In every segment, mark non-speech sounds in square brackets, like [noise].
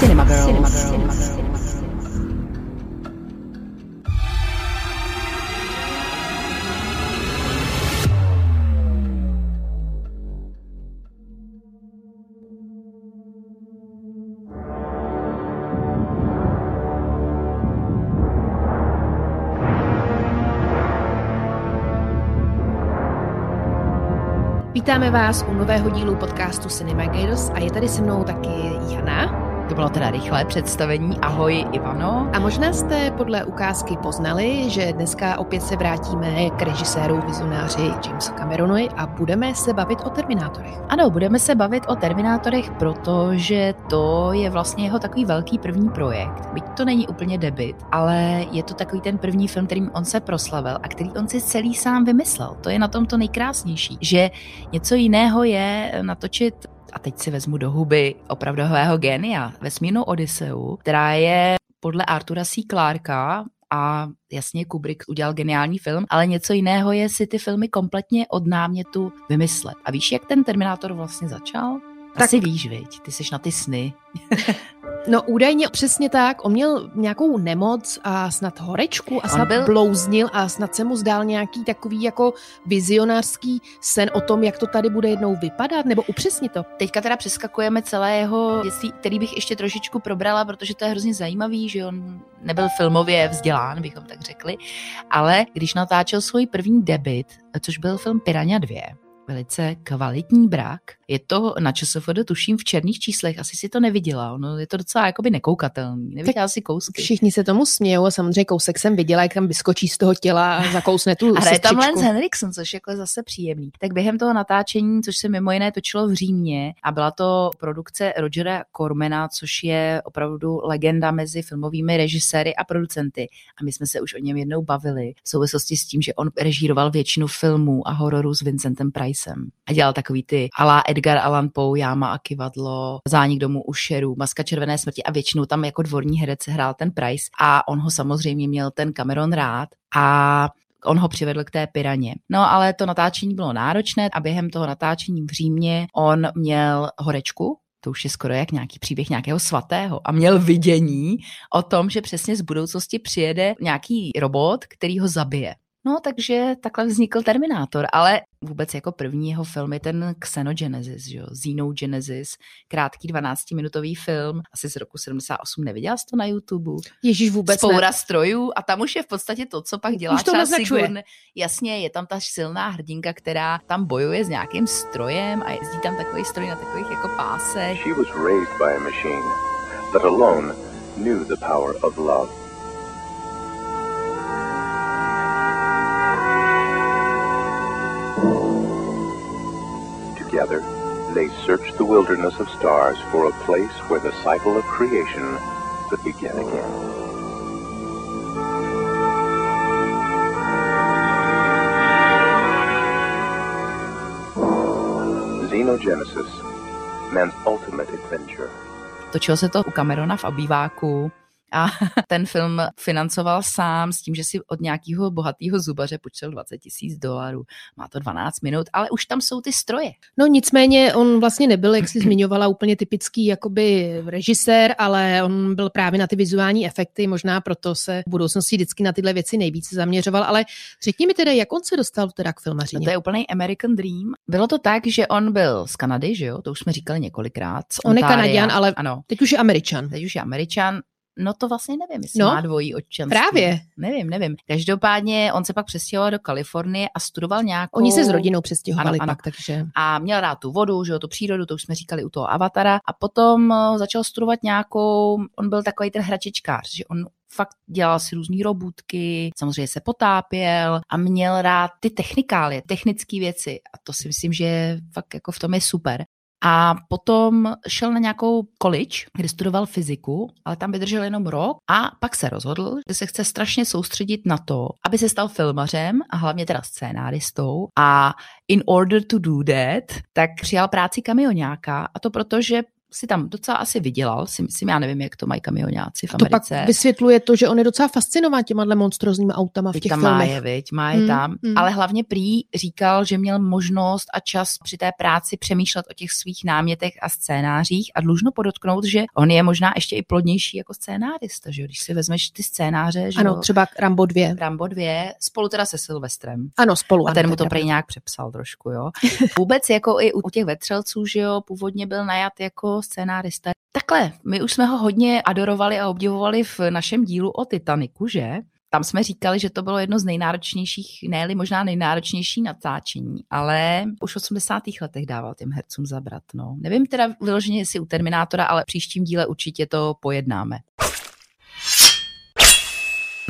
Cinema Girls. Cinema Girls. Vítáme vás u nového dílu podcastu Cinema Girls a je tady se mnou taky Jana. To bylo teda rychlé představení. Ahoj Ivano. A možná jste podle ukázky poznali, že dneska opět se vrátíme k režiséru, vizionáři Jamesu Cameronovi a budeme se bavit o Terminátorech. Ano, budeme se bavit o Terminátorech, protože to je vlastně jeho takový velký první projekt. Byť to není úplně debit, ale je to takový ten první film, kterým on se proslavil a který on si celý sám vymyslel. To je na tom to nejkrásnější, že něco jiného je natočit a teď si vezmu do huby opravdového genia, vesmírnou Odiseu, která je podle Artura C. Clarka a jasně Kubrick udělal geniální film, ale něco jiného je si ty filmy kompletně od námětu vymyslet. A víš, jak ten Terminátor vlastně začal? Tak Asi víš, viď? Ty jsi na ty sny. [laughs] No údajně přesně tak. On měl nějakou nemoc a snad horečku a snad byl... blouznil a snad se mu zdál nějaký takový jako vizionářský sen o tom, jak to tady bude jednou vypadat, nebo upřesni to. Teďka teda přeskakujeme celé jeho dětství, který bych ještě trošičku probrala, protože to je hrozně zajímavý, že on nebyl filmově vzdělán, bychom tak řekli, ale když natáčel svůj první debit, což byl film Piranha 2, velice kvalitní brak. Je to na ČSFD, tuším, v černých číslech, asi si to neviděla, no, je to docela jakoby nekoukatelný, neviděla si kousky. Všichni se tomu smějou a samozřejmě kousek jsem viděla, jak tam vyskočí z toho těla a zakousne tu [laughs] A je tam Lance Henriksen, což je jako zase příjemný. Tak během toho natáčení, což se mimo jiné točilo v Římě a byla to produkce Rogera Cormana, což je opravdu legenda mezi filmovými režiséry a producenty. A my jsme se už o něm jednou bavili v souvislosti s tím, že on režíroval většinu filmů a hororů s Vincentem Price Harrisem. A dělal takový ty alá Edgar Allan Poe, Jáma a kivadlo, Zánik domu Ušerů, Maska červené smrti a většinou tam jako dvorní herec hrál ten Price a on ho samozřejmě měl ten Cameron rád a on ho přivedl k té piraně. No ale to natáčení bylo náročné a během toho natáčení v Římě on měl horečku, to už je skoro jak nějaký příběh nějakého svatého a měl vidění o tom, že přesně z budoucnosti přijede nějaký robot, který ho zabije. No, takže takhle vznikl Terminátor, ale vůbec jako první jeho film je ten Xenogenesis, jo? Xenogenesis, krátký 12-minutový film, asi z roku 78, neviděla jsi to na YouTube? Ježíš vůbec Spoura ne. strojů a tam už je v podstatě to, co pak dělá už to Sigourn. Jasně, je tam ta silná hrdinka, která tam bojuje s nějakým strojem a jezdí tam takový stroj na takových jako pásech. She was raised by a machine that alone knew the power of love. They searched the wilderness of stars for a place where the cycle of creation could begin again. Xenogenesis, man's ultimate adventure. Točilo se to u Camerona v obýváku a [laughs] ten film financoval sám s tím, že si od nějakého bohatého zubaře půjčil 20 tisíc dolarů. Má to 12 minut, ale už tam jsou ty stroje. No nicméně on vlastně nebyl, jak jsi zmiňovala, úplně typický jakoby režisér, ale on byl právě na ty vizuální efekty, možná proto se v budoucnosti vždycky na tyhle věci nejvíce zaměřoval, ale řekni mi teda, jak on se dostal teda k filmařině? No to je úplný American Dream. Bylo to tak, že on byl z Kanady, že jo, to už jsme říkali několikrát. On je Kanadian, ale ano. teď už je Američan. Teď už je Američan, No to vlastně nevím, jestli no, má dvojí občanství. Právě. Nevím, nevím. Každopádně on se pak přestěhoval do Kalifornie a studoval nějakou... Oni se s rodinou přestěhovali ano, ano. pak, takže... A měl rád tu vodu, že jo, tu přírodu, to už jsme říkali u toho Avatara. A potom eh, začal studovat nějakou... On byl takový ten hračičkář, že on fakt dělal si různé robůtky, samozřejmě se potápěl a měl rád ty technikály, technické věci. A to si myslím, že fakt jako v tom je super. A potom šel na nějakou college, kde studoval fyziku, ale tam vydržel jenom rok a pak se rozhodl, že se chce strašně soustředit na to, aby se stal filmařem a hlavně teda scénáristou. A in order to do that, tak přijal práci kamionáka a to proto, že si tam docela asi vydělal, si myslím, já nevím, jak to mají kamionáci v Americe. To pak vysvětluje to, že on je docela fascinován těma monstrozníma autama v těch tam filmech. Má je, viď, má je hmm, tam, hmm. ale hlavně prý říkal, že měl možnost a čas při té práci přemýšlet o těch svých námětech a scénářích a dlužno podotknout, že on je možná ještě i plodnější jako scénárista, že když si vezmeš ty scénáře, že Ano, třeba Rambo 2. Rambo 2, spolu teda se Silvestrem. Ano, spolu. A ten mu to prej nějak přepsal trošku, jo. Vůbec jako i u těch vetřelců, že jo, původně byl najat jako scénárista. Takhle, my už jsme ho hodně adorovali a obdivovali v našem dílu o Titaniku, že? Tam jsme říkali, že to bylo jedno z nejnáročnějších, ne možná nejnáročnější natáčení, ale už v 80. letech dával těm hercům zabrat. No. Nevím teda vyloženě, jestli u Terminátora, ale v příštím díle určitě to pojednáme.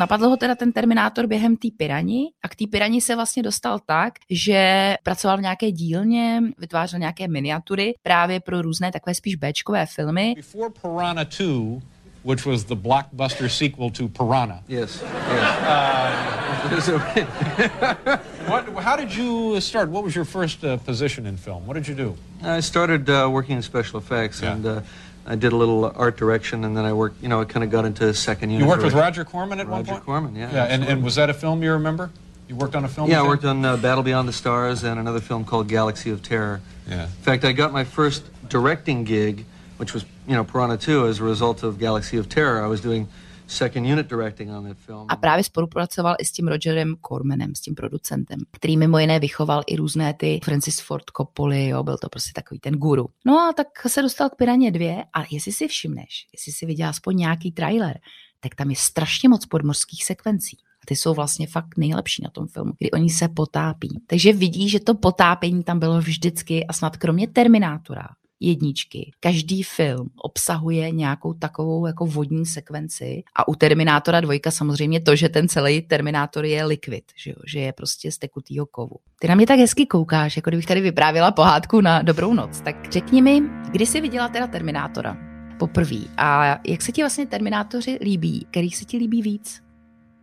Napadl ho teda ten Terminátor během té pirani a k té pirani se vlastně dostal tak, že pracoval v nějaké dílně, vytvářel nějaké miniatury právě pro různé takové spíš Bčkové filmy. Before Piranha 2, which was the blockbuster sequel to Piranha. Yes. yes. Uh, [laughs] what, how did you start? What was your first uh, position in film? What did you do? I started uh, working in special effects yeah. and uh, I did a little art direction, and then I worked. You know, I kind of got into second unit. You worked direction. with Roger Corman at Roger one point. Roger Corman, yeah. Yeah, and, and was that a film you remember? You worked on a film. Yeah, I worked on uh, Battle Beyond the Stars and another film called Galaxy of Terror. Yeah. In fact, I got my first directing gig, which was you know Piranha 2, as a result of Galaxy of Terror. I was doing A právě spolupracoval i s tím Rogerem Cormanem, s tím producentem, který mimo jiné vychoval i různé ty Francis Ford Coppola, jo, byl to prostě takový ten guru. No a tak se dostal k Piraně 2 a jestli si všimneš, jestli si viděl aspoň nějaký trailer, tak tam je strašně moc podmorských sekvencí. A ty jsou vlastně fakt nejlepší na tom filmu, kdy oni se potápí. Takže vidí, že to potápění tam bylo vždycky a snad kromě Terminátora jedničky. Každý film obsahuje nějakou takovou jako vodní sekvenci a u Terminátora dvojka samozřejmě to, že ten celý Terminátor je likvid, že, jo? že je prostě z tekutýho kovu. Ty na mě tak hezky koukáš, jako kdybych tady vyprávěla pohádku na dobrou noc. Tak řekni mi, kdy jsi viděla teda Terminátora? Poprvé. A jak se ti vlastně Terminátoři líbí? Kterých se ti líbí víc?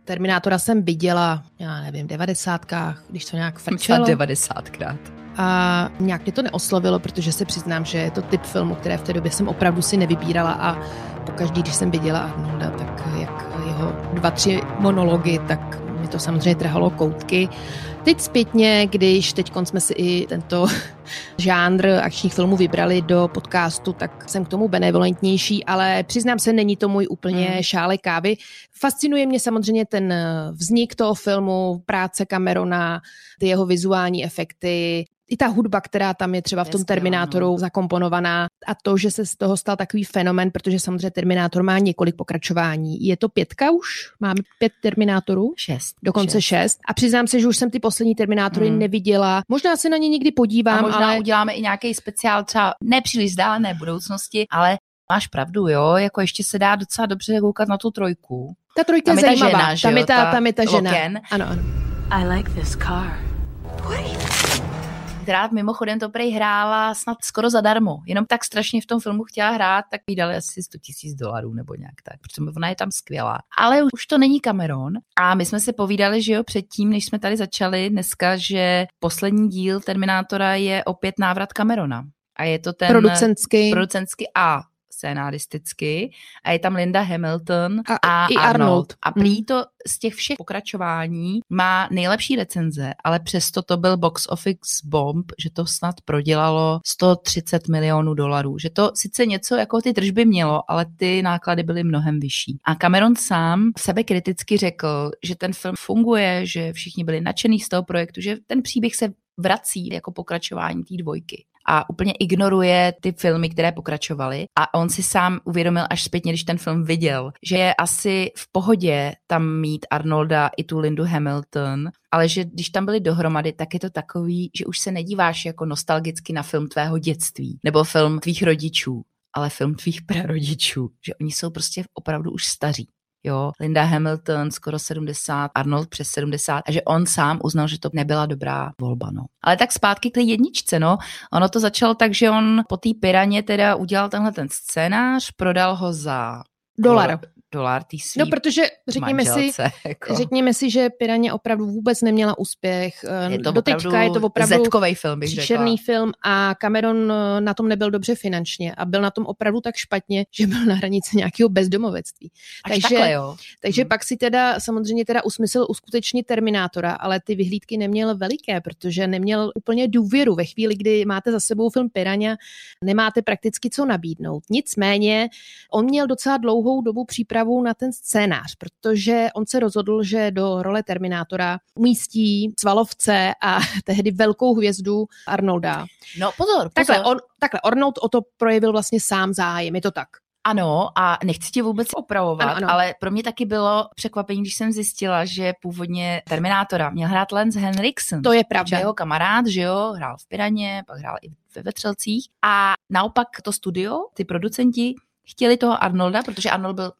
Terminátora jsem viděla, já nevím, v devadesátkách, když to nějak frčelo. devadesátkrát a nějak mě to neoslovilo, protože se přiznám, že je to typ filmu, které v té době jsem opravdu si nevybírala a pokaždý, když jsem viděla Arnolda, tak jak jeho dva, tři monology, tak mi to samozřejmě trhalo koutky. Teď zpětně, když teď jsme si i tento [laughs] žánr akčních filmů vybrali do podcastu, tak jsem k tomu benevolentnější, ale přiznám se, není to můj úplně hmm. šále kávy. Fascinuje mě samozřejmě ten vznik toho filmu, práce Camerona, ty jeho vizuální efekty, i ta hudba, která tam je třeba v tom Terminátoru no. zakomponovaná a to, že se z toho stal takový fenomen, protože samozřejmě Terminátor má několik pokračování. Je to pětka už? Máme pět Terminátorů? Šest. Dokonce šest. šest. A přiznám se, že už jsem ty poslední Terminátory hmm. neviděla. Možná se na ně někdy podívám, a možná ale... uděláme i nějaký speciál třeba nepříliš vzdálené budoucnosti, ale máš pravdu, jo, jako ještě se dá docela dobře koukat na tu trojku. Ta trojka tam je zajímavá. Žena, tam, je ta, tam je ta žena. Loken. Ano, ano. I like this car. Která mimochodem to prej hrála snad skoro zadarmo. Jenom tak strašně v tom filmu chtěla hrát, tak jí dali asi 100 tisíc dolarů nebo nějak tak, protože ona je tam skvělá. Ale už to není Cameron a my jsme si povídali, že jo, předtím, než jsme tady začali dneska, že poslední díl Terminátora je opět návrat Camerona. A je to ten producentsky, producentsky a scénaristicky a je tam Linda Hamilton a, a i Arnold. Arnold. A prý hmm. to z těch všech pokračování má nejlepší recenze, ale přesto to byl box office bomb, že to snad prodělalo 130 milionů dolarů. Že to sice něco jako ty tržby mělo, ale ty náklady byly mnohem vyšší. A Cameron sám sebe kriticky řekl, že ten film funguje, že všichni byli nadšený z toho projektu, že ten příběh se vrací jako pokračování té dvojky a úplně ignoruje ty filmy, které pokračovaly. A on si sám uvědomil až zpětně, když ten film viděl, že je asi v pohodě tam mít Arnolda i tu Lindu Hamilton, ale že když tam byli dohromady, tak je to takový, že už se nedíváš jako nostalgicky na film tvého dětství nebo film tvých rodičů, ale film tvých prarodičů, že oni jsou prostě opravdu už staří jo, Linda Hamilton skoro 70, Arnold přes 70 a že on sám uznal, že to nebyla dobrá volba, no. Ale tak zpátky k té jedničce, no. Ono to začalo tak, že on po té piraně teda udělal tenhle ten scénář, prodal ho za dolar. Dolar tý No, protože řekněme si, jako. řekněme si, že Piraně opravdu vůbec neměla úspěch. Je to Doteďka je to opravdu zetkovej film, bych příšerný řekla. film a Cameron eh, na tom nebyl dobře finančně a byl na tom opravdu tak špatně, že byl na hranici nějakého bezdomovectví. Až takže takhle, jo. takže Hmm. pak si teda samozřejmě teda usmysl uskutečnit Terminátora, ale ty vyhlídky neměl veliké, protože neměl úplně důvěru ve chvíli, kdy máte za sebou film Piranha, nemáte prakticky co nabídnout. Nicméně on měl docela dlouhou dobu přípravu na ten scénář, protože on se rozhodl, že do role Terminátora umístí svalovce a [laughs] tehdy velkou hvězdu Arnolda. No pozor, pozor. Takhle, on, takhle Arnold o to projevil vlastně sám zájem, je to tak. Ano, a nechci tě vůbec opravovat, Ano, ano. ale pro mě taky bylo překvapení, když jsem zjistila, že původně Terminátora měl hrát Lance Henriksen. To je pravda. jeho kamarád, že jo, hrál v Piraně, pak hrál i ve Vetřelcích. A naopak to studio, ty producenti, chtěli toho Arnolda, protože Arnold byl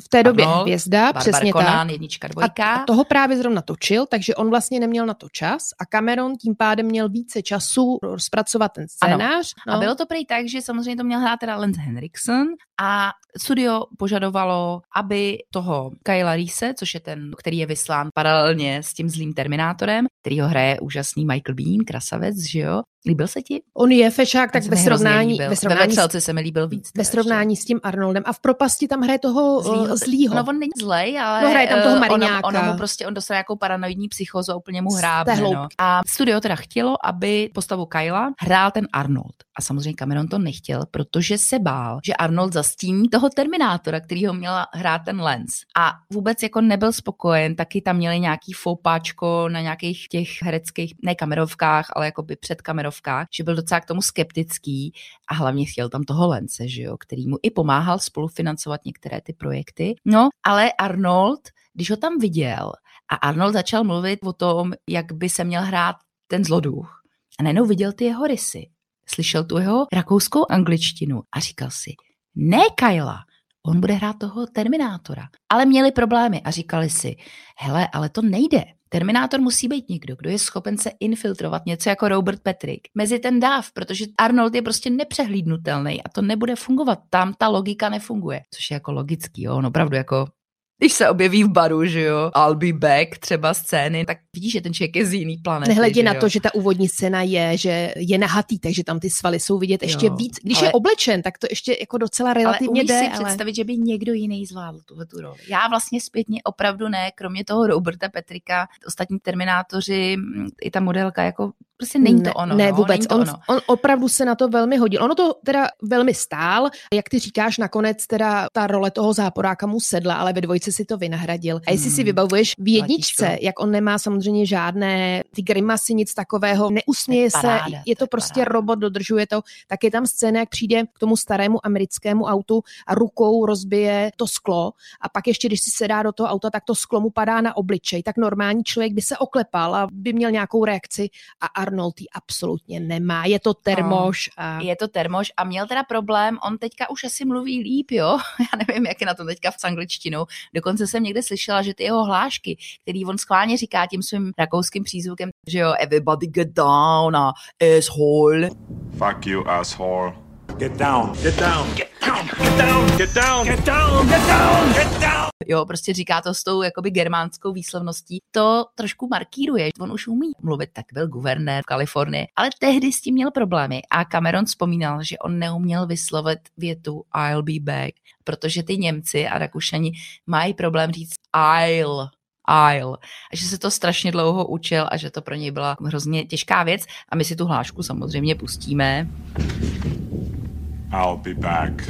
V té době Arnold, hvězda, Barbara přesně Conan, tak. jednička, A, dvojka. a toho právě zrovna točil, takže on vlastně neměl na to čas a Cameron tím pádem měl více času rozpracovat ten scénář. No. A bylo to prý tak, že samozřejmě to měl hrát teda Lance Henriksen a studio požadovalo, aby toho Kyla Reese, což je ten, který je vyslán paralelně s tím zlým Terminátorem, který ho hraje úžasný Michael Bean, krasavec, že jo? Líbil se ti? On je fešák, tak ve srovnání, ve srovnání, Ve Vetřelci se mi líbil víc. ve srovnání s tím Arnoldem. A v propasti tam hraje toho ještě. zlýho. No on není zlej, ale No, hraje tam toho eh, mariňáka. Ono, ono mu prostě, on dostal nějakou paranoidní psychozu a úplně mu hrábne. No. A studio teda chtělo, aby postavu Kyla hrál ten Arnold. A samozřejmě Cameron to nechtěl, protože se bál, že Arnold zastíní toho Terminátora, který ho měla hrát ten Lens. A vůbec jako nebyl spokojen, taky tam měli nějaký foupáčko na nějakých těch hereckých, ne kamerovkách, ale jako by před kamerovkách, že byl docela k tomu skeptický a hlavně chtěl tam toho Lence, že jo, který mu i pomáhal spolufinancovat některé ty projekty. No, ale Arnold, když ho tam viděl a Arnold začal mluvit o tom, jak by se měl hrát ten zloduch a najednou viděl ty jeho rysy, slyšel tu jeho rakouskou angličtinu a říkal si, ne Kyla, on bude hrát toho Terminátora. Ale měli problémy a říkali si, hele, ale to nejde. Terminátor musí být někdo, kdo je schopen se infiltrovat, něco jako Robert Patrick, mezi ten dáv, protože Arnold je prostě nepřehlídnutelný a to nebude fungovat. Tam ta logika nefunguje, což je jako logický, jo, on opravdu jako když se objeví v baru, že jo, I'll be back, třeba scény, tak vidíš, že ten člověk je z jiný planety. Nehledě na jo. to, že ta úvodní scéna je, že je nahatý, takže tam ty svaly jsou vidět ještě Jo, víc. Když ale- je oblečen, tak to ještě jako docela relativně ale umíš jde. si ale... představit, že by někdo jiný zvládl tuhle tu roli. Já vlastně zpětně opravdu ne, kromě toho Roberta Petrika, ostatní Terminátoři, i ta modelka, jako prostě není to ono. Ne, no, vůbec. To on, ono. on opravdu se na to velmi hodil. Ono to teda velmi stál. Jak ty říkáš, nakonec teda ta role toho záporáka mu sedla, ale ve dvojce si to vynahradil. A jestli si Hmm. vybavuješ v jedničce, Platíš jak on nemá samozřejmě žádné ty grimasy, nic takového, neusměje je se, paráda, je to prostě paráda. robot, dodržuje to, tak je tam scéna, jak přijde k tomu starému americkému autu a rukou rozbije to sklo a pak ještě, když si sedá do toho auta, tak to sklo mu padá na obličej. Tak normální člověk by se oklepal a by měl nějakou reakci a Arnold ji absolutně nemá. Je to termoš a Je to termoš a měl teda problém, on teďka už asi mluví líp, jo? [laughs] Já nevím, jak je na tom teďka v angličtinou. Dokonce jsem někde slyšela, že ty jeho hlášky, který on schválně říká tím svým rakouským přízvukem, že jo, everybody get down a asshole. Fuck you, asshole. Get down. Get down. Get down. Get down. Get down. Get down. Get down. Get down. Jo, prostě říká to s tou jakoby germánskou výslovností. To trošku markíruje. On už umí mluvit, tak byl guvernér v Kalifornii, ale tehdy s tím měl problémy a Cameron vzpomínal, že on neuměl vyslovit větu I'll be back, protože ty Němci a Rakušani mají problém říct I'll, I'll. A že se to strašně dlouho učil a že to pro něj byla hrozně těžká věc a my si tu hlášku samozřejmě pustíme. I'll be back.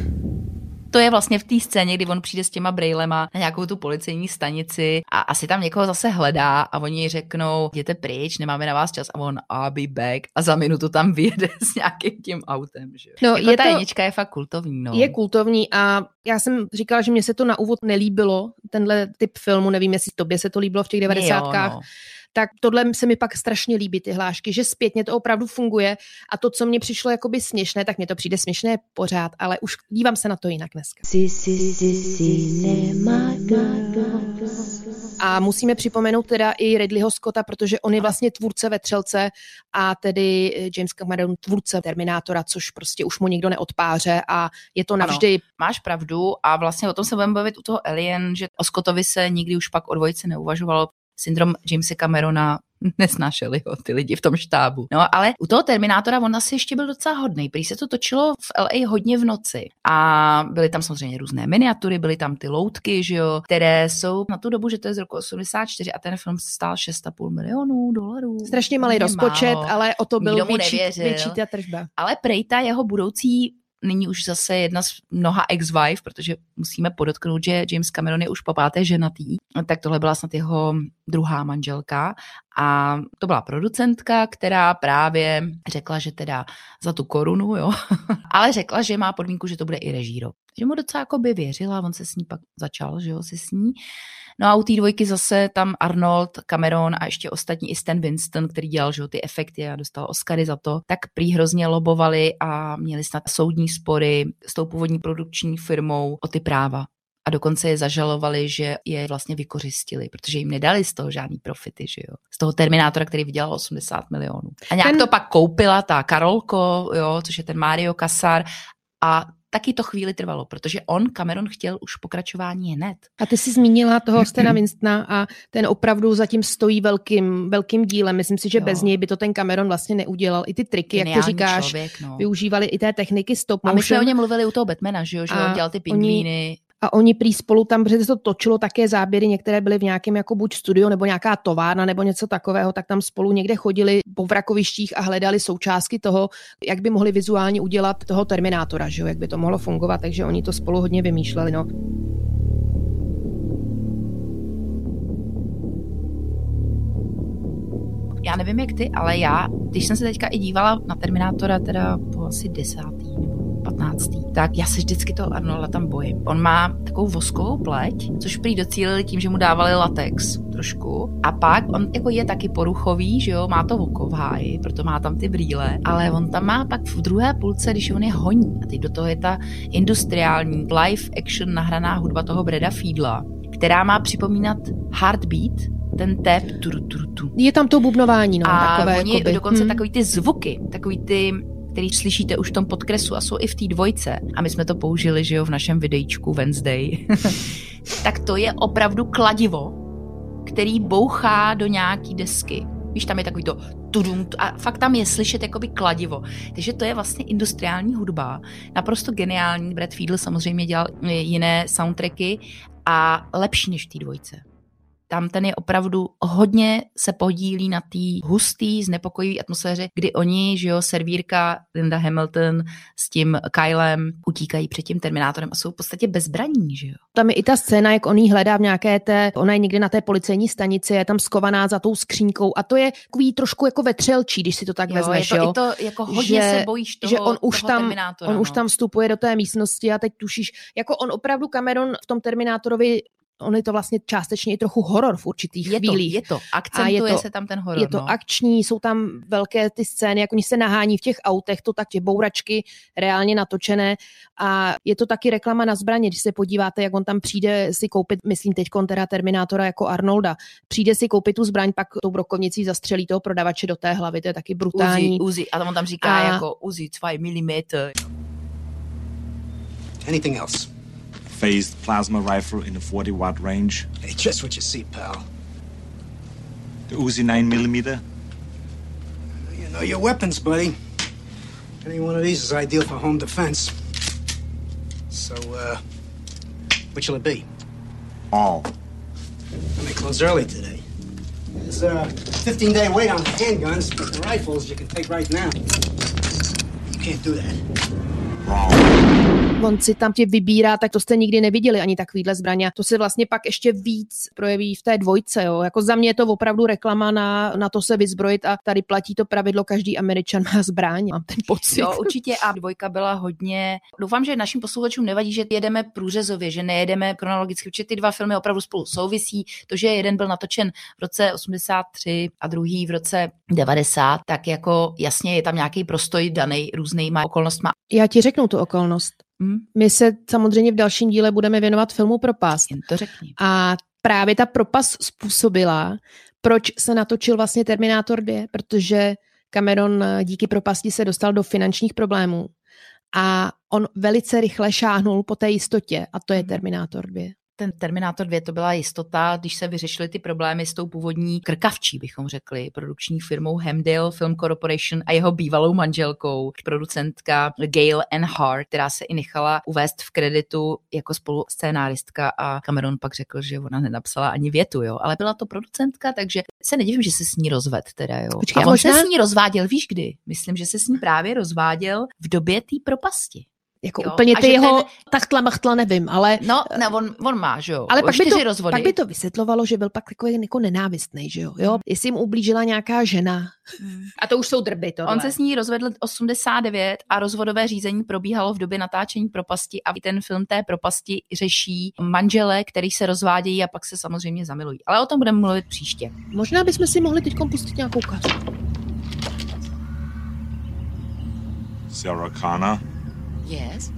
To je vlastně v té scéně, kdy on přijde s těma brejlema na nějakou tu policejní stanici a asi tam někoho zase hledá a oni řeknou, jděte pryč, nemáme na vás čas a on I'll be back a za minutu tam [laughs] vyjede s nějakým tím autem. Že? No, jako je ta to- jednička je fakt kultovní. No. je kultovní a já jsem říkala, že mě se to na úvod nelíbilo, tenhle typ filmu, nevím, jestli tobě se to líbilo v těch 90. Jo, no. Tak tohle se mi pak strašně líbí, ty hlášky, že zpětně to opravdu funguje a to, co mě přišlo jakoby směšné, tak mě to přijde směšné pořád, ale už dívám se na to jinak dneska. A musíme připomenout teda i Ridleyho Scotta, protože on je vlastně tvůrce Vetřelce a tedy James Cameron tvůrce Terminátora, což prostě už mu nikdo neodpáře a je to navždy. Ano, máš pravdu a vlastně o tom se budeme bavit u toho Alien, že o Scottovi se nikdy už pak o dvojici neuvažovalo. Syndrom Jamesa Camerona [laughs] nesnášeli ho ty lidi v tom štábu. No ale u toho Terminátora on asi ještě byl docela hodný. Prý se to točilo v LA hodně v noci. A byly tam samozřejmě různé miniatury, byly tam ty loutky, že jo, které jsou na tu dobu, že to je z roku 84 a ten film stál 6,5 milionů dolarů. Strašně malý rozpočet, málo. ale o to byl větší, větší ta tržba. Ale prej ta jeho budoucí nyní už zase jedna z mnoha ex-wife, protože musíme podotknout, že James Cameron je už po páté ženatý, tak tohle byla snad jeho druhá manželka a to byla producentka, která právě řekla, že teda za tu korunu, jo, [laughs] ale řekla, že má podmínku, že to bude i režíro. Že mu docela jako by věřila, on se s ní pak začal, že jo, si s ní. No a u té dvojky zase tam Arnold, Cameron a ještě ostatní i Stan Winston, který dělal že, ty efekty a dostal Oscary za to, tak prý hrozně lobovali a měli snad soudní spory s tou původní produkční firmou o ty práva a dokonce je zažalovali, že je vlastně vykořistili, protože jim nedali z toho žádný profity, že jo. Z toho Terminátora, který vydělal 80 milionů. A nějak ten... to pak koupila ta Karolko, jo, což je ten Mario Casar a taky to chvíli trvalo, protože on, Cameron, chtěl už pokračování hned. A ty jsi zmínila toho [clears throat] Stena Winstona a ten opravdu zatím stojí velkým, velkým dílem. Myslím si, že jo. bez něj by to ten Cameron vlastně neudělal. I ty triky, Geniální jak ty říkáš, člověk, no. využívali i té techniky stop motion. A my jsme o něm mluvili u toho Batmana, že jo, že on dělal ty pingvíny. A oni prý spolu tam, protože se to točilo také záběry, některé byly v nějakém jako buď studio nebo nějaká továrna nebo něco takového, tak tam spolu někde chodili po vrakovištích a hledali součástky toho, jak by mohli vizuálně udělat toho Terminátora, že jo, jak by to mohlo fungovat, takže oni to spolu hodně vymýšleli, no. Já nevím jak ty, ale já, když jsem se teďka i dívala na Terminátora teda po asi desátý 15. Tak já se vždycky toho Arnolda tam bojím. On má takovou voskovou pleť, což prý docílili tím, že mu dávali latex trošku. A pak on jako je taky poruchový, že jo, má to oko v háji, proto má tam ty brýle, ale on tam má pak v druhé půlce, když on je honí. A teď do toho je ta industriální live action nahraná hudba toho Breda Fiedla, která má připomínat Heartbeat, ten tep, tu, tu, tu. Je tam to bubnování, no, a takové. oni jakoby. dokonce hmm. takový ty zvuky, takový ty který slyšíte už v tom podkresu a jsou i v té dvojce, a my jsme to použili, že jo, v našem videjčku Wednesday, [laughs] tak to je opravdu kladivo, který bouchá do nějaký desky. Víš, tam je takový to tudum, a fakt tam je slyšet jakoby kladivo. Takže to je vlastně industriální hudba, naprosto geniální. Brad Fiedel samozřejmě dělal jiné soundtracky a lepší než v té dvojce tam ten je opravdu hodně se podílí na té hustý, znepokojivé atmosféře, kdy oni, že jo, servírka Linda Hamilton s tím Kylem utíkají před tím Terminátorem a jsou v podstatě bezbraní, že jo. Tam je i ta scéna, jak on jí hledá v nějaké té, ona je někde na té policejní stanici, je tam skovaná za tou skřínkou a to je takový trošku jako vetřelčí, když si to tak jo, vezmeš, je to, jo. to jako hodně že, se bojíš toho, že on už toho tam, on no. už tam vstupuje do té místnosti a teď tušíš, jako on opravdu Cameron v tom Terminátorovi on je to vlastně částečně i trochu horor v určitých je chvílích. To, je to, akcentuje je to, se tam ten horor. Je to no. akční, jsou tam velké ty scény, jak oni se nahání v těch autech, to tak tě bouračky reálně natočené a je to taky reklama na zbraně, když se podíváte, jak on tam přijde si koupit, myslím teď teda Terminátora jako Arnolda, přijde si koupit tu zbraň, pak tou brokovnicí zastřelí toho prodavače do té hlavy, to je taky brutální. Uzi, Uzi. a on tam říká a... jako Uzi 2 mm. Anything else? Phased plasma rifle in a 40 watt range. Hey, just what you see, pal. The Uzi 9mm. You know your weapons, buddy. Any one of these is ideal for home defense. So, uh, which will it be? All. And they close early today. There's a 15 day wait on the handguns, but the rifles you can take right now. You can't do that. Wrong. On si tam tě vybírá, tak to jste nikdy neviděli ani takovýhle zbraně. To se vlastně pak ještě víc projeví v té dvojce. Jo. Jako za mě je to opravdu reklama na, na to se vyzbrojit a tady platí to pravidlo, každý Američan má zbraň. Mám ten pocit. Jo, určitě a dvojka byla hodně. Doufám, že našim posluchačům nevadí, že jedeme průřezově, že nejedeme chronologicky, protože ty dva filmy opravdu spolu souvisí. To, že jeden byl natočen v roce 83 a druhý v roce 90, tak jako jasně je tam nějaký prostoj daný různýma okolnostma. Já ti řeknu tu okolnost. Hmm. My se samozřejmě v dalším díle budeme věnovat filmu Propast. Jen to řekni. A právě ta propas způsobila, proč se natočil vlastně Terminátor 2, protože Cameron díky propasti se dostal do finančních problémů a on velice rychle šáhnul po té jistotě a to je mhm. Terminátor 2 ten Terminátor 2 to byla jistota, když se vyřešily ty problémy s tou původní krkavčí, bychom řekli, produkční firmou Hemdale Film Corporation a jeho bývalou manželkou, producentka Gail Ann Hart, která se i nechala uvést v kreditu jako spoluscénáristka a Cameron pak řekl, že ona nenapsala ani větu, jo, ale byla to producentka, takže se nedivím, že se s ní rozved teda, jo. Počkej, a on možná... se s ní rozváděl, víš kdy? Myslím, že se s ní právě rozváděl v době té propasti. Jako jo, úplně ty jeho ten... tachtla machtla nevím, ale... No, ne, on, on má, že jo. Ale pak by, to, rozvody. pak by to vysvětlovalo, že byl pak takový jako nenávistný, že jo. jo? Hmm. Jestli jim ublížila nějaká žena. Hmm. A to už jsou drby, to. On se s ní rozvedl 89 a rozvodové řízení probíhalo v době natáčení propasti a ten film té propasti řeší manžele, který se rozvádějí a pak se samozřejmě zamilují. Ale o tom budeme mluvit příště. Možná bychom si mohli teď pustit nějakou kařu. Sarah Connor. Yes.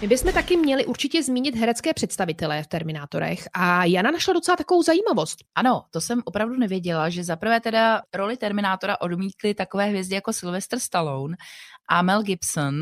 My bychom taky měli určitě zmínit herecké představitelé v Terminátorech a Jana našla docela takovou zajímavost. Ano, to jsem opravdu nevěděla, že zaprvé teda roli Terminátora odmítli takové hvězdy jako Sylvester Stallone a Mel Gibson,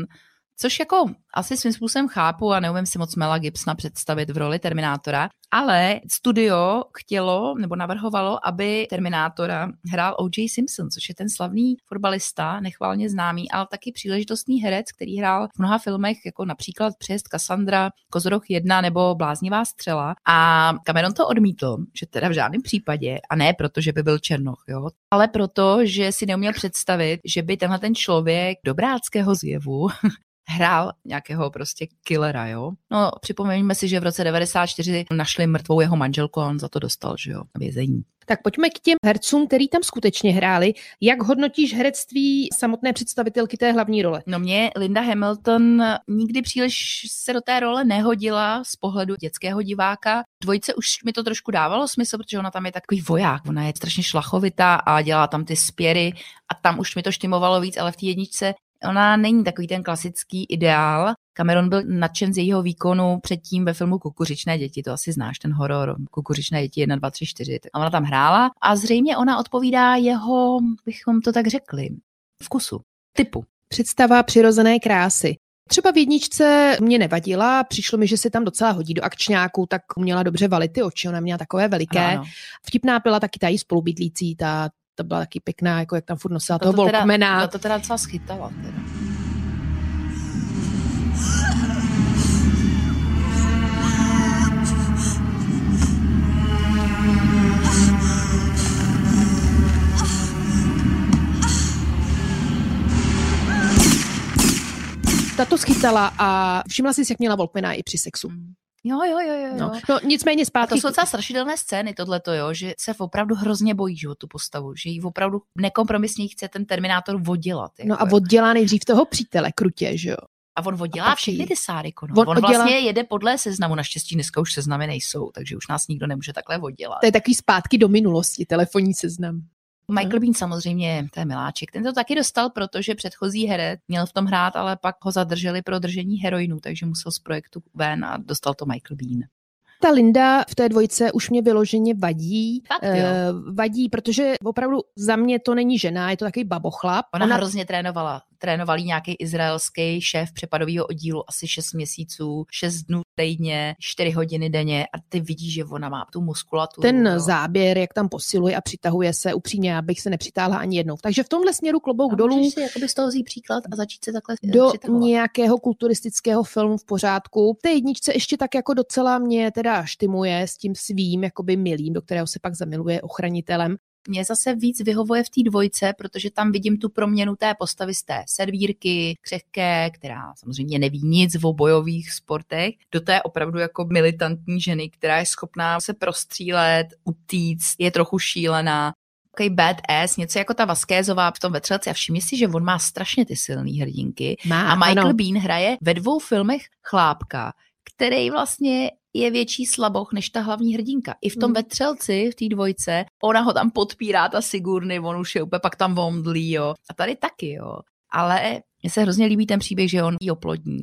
Což jako asi svým způsobem chápu a neumím si moc Mela Gibsona představit v roli Terminátora, ale studio chtělo nebo navrhovalo, aby Terminátora hrál O.J. Simpson, což je ten slavný fotbalista, nechválně známý, ale taky příležitostný herec, který hrál v mnoha filmech, jako například Přejezd Cassandra, Kozoroch 1 nebo Bláznivá střela. A Cameron to odmítl, že teda v žádném případě, a ne proto, že by byl Černoch, jo, ale proto, že si neuměl představit, že by tenhle ten člověk dobráckého zjevu hrál nějakého prostě killera, jo. No, připomeňme si, že v roce 94 našli mrtvou jeho manželku a on za to dostal, že jo, vězení. Tak pojďme k těm hercům, který tam skutečně hráli. Jak hodnotíš herectví samotné představitelky té hlavní role? No mě Linda Hamilton nikdy příliš se do té role nehodila z pohledu dětského diváka. Dvojice už mi to trošku dávalo smysl, protože ona tam je takový voják, ona je strašně šlachovitá a dělá tam ty spěry a tam už mi to štimovalo víc, ale v té jedničce Ona není takový ten klasický ideál. Cameron byl nadšen z jejího výkonu předtím ve filmu Kukuřičné děti, to asi znáš, ten horor, Kukuřičné děti 1, 2, 3, 4. A ona tam hrála a zřejmě ona odpovídá jeho, bychom to tak řekli, vkusu, typu. Představa přirozené krásy. Třeba v jedničce mě nevadila, přišlo mi, že se tam docela hodí do akčňáku, tak měla dobře valit ty oči, ona měla takové veliké. Ano, ano. Vtipná byla taky ta její spolubydlící, ta ta byla taky pěkná, jako jak tam furt nosila no toho Volkmana. No to teda docela schytala. Teda. Tato schytala a všimla si, jak měla Volkmana i při sexu. Mm. Jo, jo, jo, jo. No, no nicméně zpátky. A to jsou docela strašidelné scény, tohleto, jo, že se opravdu hrozně bojí, že tu postavu, že jí opravdu nekompromisně chce ten Terminátor oddělat. Jako. No a oddělá nejdřív toho přítele krutě, že jo. A on oddělá a všechny ty sáriko. No. On, on oddělá... vlastně jede podle seznamu, naštěstí dneska už seznamy nejsou, takže už nás nikdo nemůže takhle oddělat. To je takový zpátky do minulosti, telefonní seznam. Michael Bean samozřejmě, to je miláček, ten to taky dostal, protože předchozí herec měl v tom hrát, ale pak ho zadrželi pro držení heroinu, takže musel z projektu ven a dostal to Michael Bean. Ta Linda v té dvojce už mě vyloženě vadí. Fakt, jo. Uh, vadí, protože opravdu za mě to není žena, je to takový babochlap. Ona, Ona hrozně trénovala. Trénovali nějaký izraelský šéf přepadového oddílu asi 6 měsíců, 6 dnů týdně, 4 hodiny denně a ty vidíš, že ona má tu muskulaturu. Ten jo. záběr, jak tam posiluje a přitahuje se, upřímně, abych se nepřitáhla ani jednou. Takže v tomhle směru klobouk a dolů. si jakoby z toho vzít příklad a začít se takhle Do přitahovat. nějakého kulturistického filmu v pořádku. V té jedničce ještě tak jako docela mě teda štimuje s tím svým jakoby milým, do kterého se pak zamiluje ochranitelem. Mě zase víc vyhovuje v té dvojce, protože tam vidím tu proměnu té postavy z té servírky, křehké, která samozřejmě neví nic o bojových sportech, do té opravdu jako militantní ženy, která je schopná se prostřílet, utíct, je trochu šílená, takový badass, něco jako ta Vaskézová v tom vetřelci a všimni si, že on má strašně ty silné hrdinky. Má, a Michael ano. Bean hraje ve dvou filmech chlápka, který vlastně je větší slaboch než ta hlavní hrdinka. I v tom hmm. vetřelci, v té dvojce, ona ho tam podpírá, ta Sigurny, on už je úplně pak tam vomdlí, jo. A tady taky, jo. Ale mně se hrozně líbí ten příběh, že on jí oplodní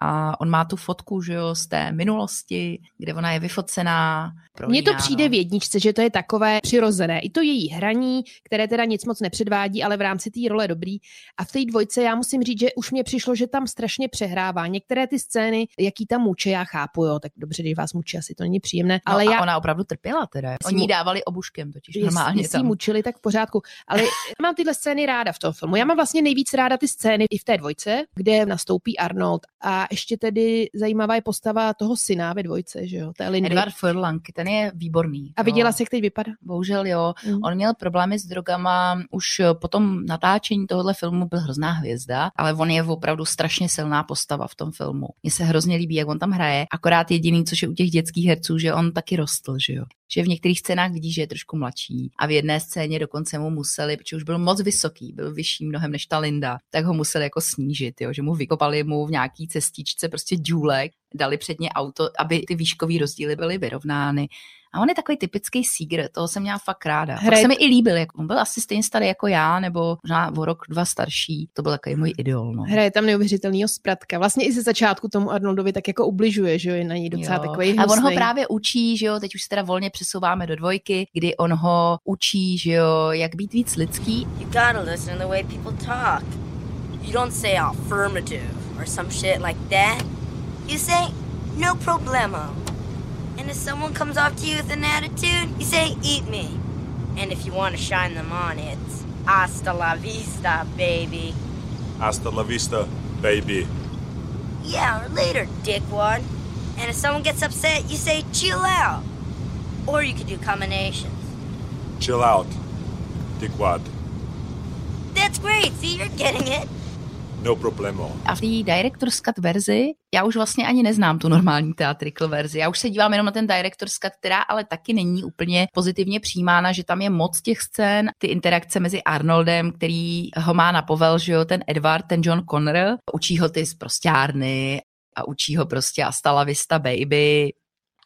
a on má tu fotku, že jo, z té minulosti, kde ona je vyfocená. Mně to přijde v jedničce, že to je takové přirozené. I to její hraní, které teda nic moc nepředvádí, ale v rámci té role dobrý. A v té dvojce já musím říct, že už mě přišlo, že tam strašně přehrává. Některé ty scény, jaký tam muče, já chápu, jo, tak dobře, když vás mučí, asi to není příjemné. No ale a já... ona opravdu trpěla teda. Oni jí dávali obuškem totiž normálně jestli tam. mučili, tak v pořádku. Ale [laughs] mám tyhle scény ráda v tom filmu. Já mám vlastně nejvíc ráda ty scény i v té dvojce, kde nastoupí Arnold a ještě tedy zajímavá je postava toho syna ve dvojce, že jo, té Lindy. Edward Furlong, ten je výborný. A viděla jsi, jak teď vypadá? Bohužel jo. Mm. On měl problémy s drogama, už po tom natáčení tohohle filmu byl hrozná hvězda, ale on je opravdu strašně silná postava v tom filmu. Mně se hrozně líbí, jak on tam hraje, akorát jediný, což je u těch dětských herců, že on taky rostl, že jo že v některých scénách vidí, že je trošku mladší. A v jedné scéně dokonce mu museli, protože už byl moc vysoký, byl vyšší mnohem než ta Linda, tak ho museli jako snížit, jo, že mu vykopali mu v nějaký cestičce prostě důlek, dali předně auto, aby ty výškové rozdíly byly vyrovnány. A on je takový typický sígr, toho jsem měla fakt ráda. Hraje... Pak se mi i líbil, jak on byl asi stejně starý jako já, nebo možná o rok, dva starší. To byl takový můj idol. No. Hraje tam neuvěřitelného zpratka. Vlastně i ze začátku tomu Arnoldovi tak jako ubližuje, že jo, je na něj docela jo. takový hnusnej. A on ho právě učí, že jo, teď už se teda volně přesouváme do dvojky, kdy on ho učí, že jo, jak být víc lidský. You gotta listen to the way people talk. You don't say affirmative or some shit like that. You say no problemo. And if someone comes off to you with an attitude, you say, eat me. And if you want to shine them on, it's hasta la vista, baby. Hasta la vista, baby. Yeah, or later, dickwad. And if someone gets upset, you say, chill out. Or you could do combinations. Chill out, dickwad. That's great. See, you're getting it. No problemo. A v té Director's Cut verzi, já už vlastně ani neznám tu normální theatrical verzi. Já už se dívám jenom na ten Director's Cut, která ale taky není úplně pozitivně přijímána, že tam je moc těch scén, ty interakce mezi Arnoldem, který ho má na povel, že jo, ten Edward, ten John Connor, učí ho ty z prostárny a učí ho prostě Asta la vista baby,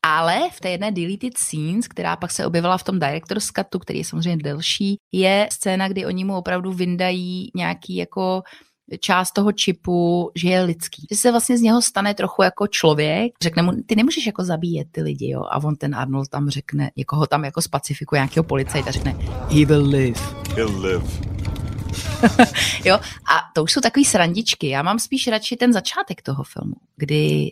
ale v té jedné deleted scenes, která pak se objevila v tom director's cutu, který je samozřejmě delší, je scéna, kdy oni mu opravdu vyndají nějaký jako část toho čipu, že je lidský. Že se vlastně z něho stane trochu jako člověk, řekne mu, ty nemůžeš jako zabíjet ty lidi, jo. A on ten Arnold tam řekne, jako ho tam jako spacifikuje nějakého policajta, řekne, he will live. He'll live. [laughs] jo, a to už jsou takový srandičky. Já mám spíš radši ten začátek toho filmu, kdy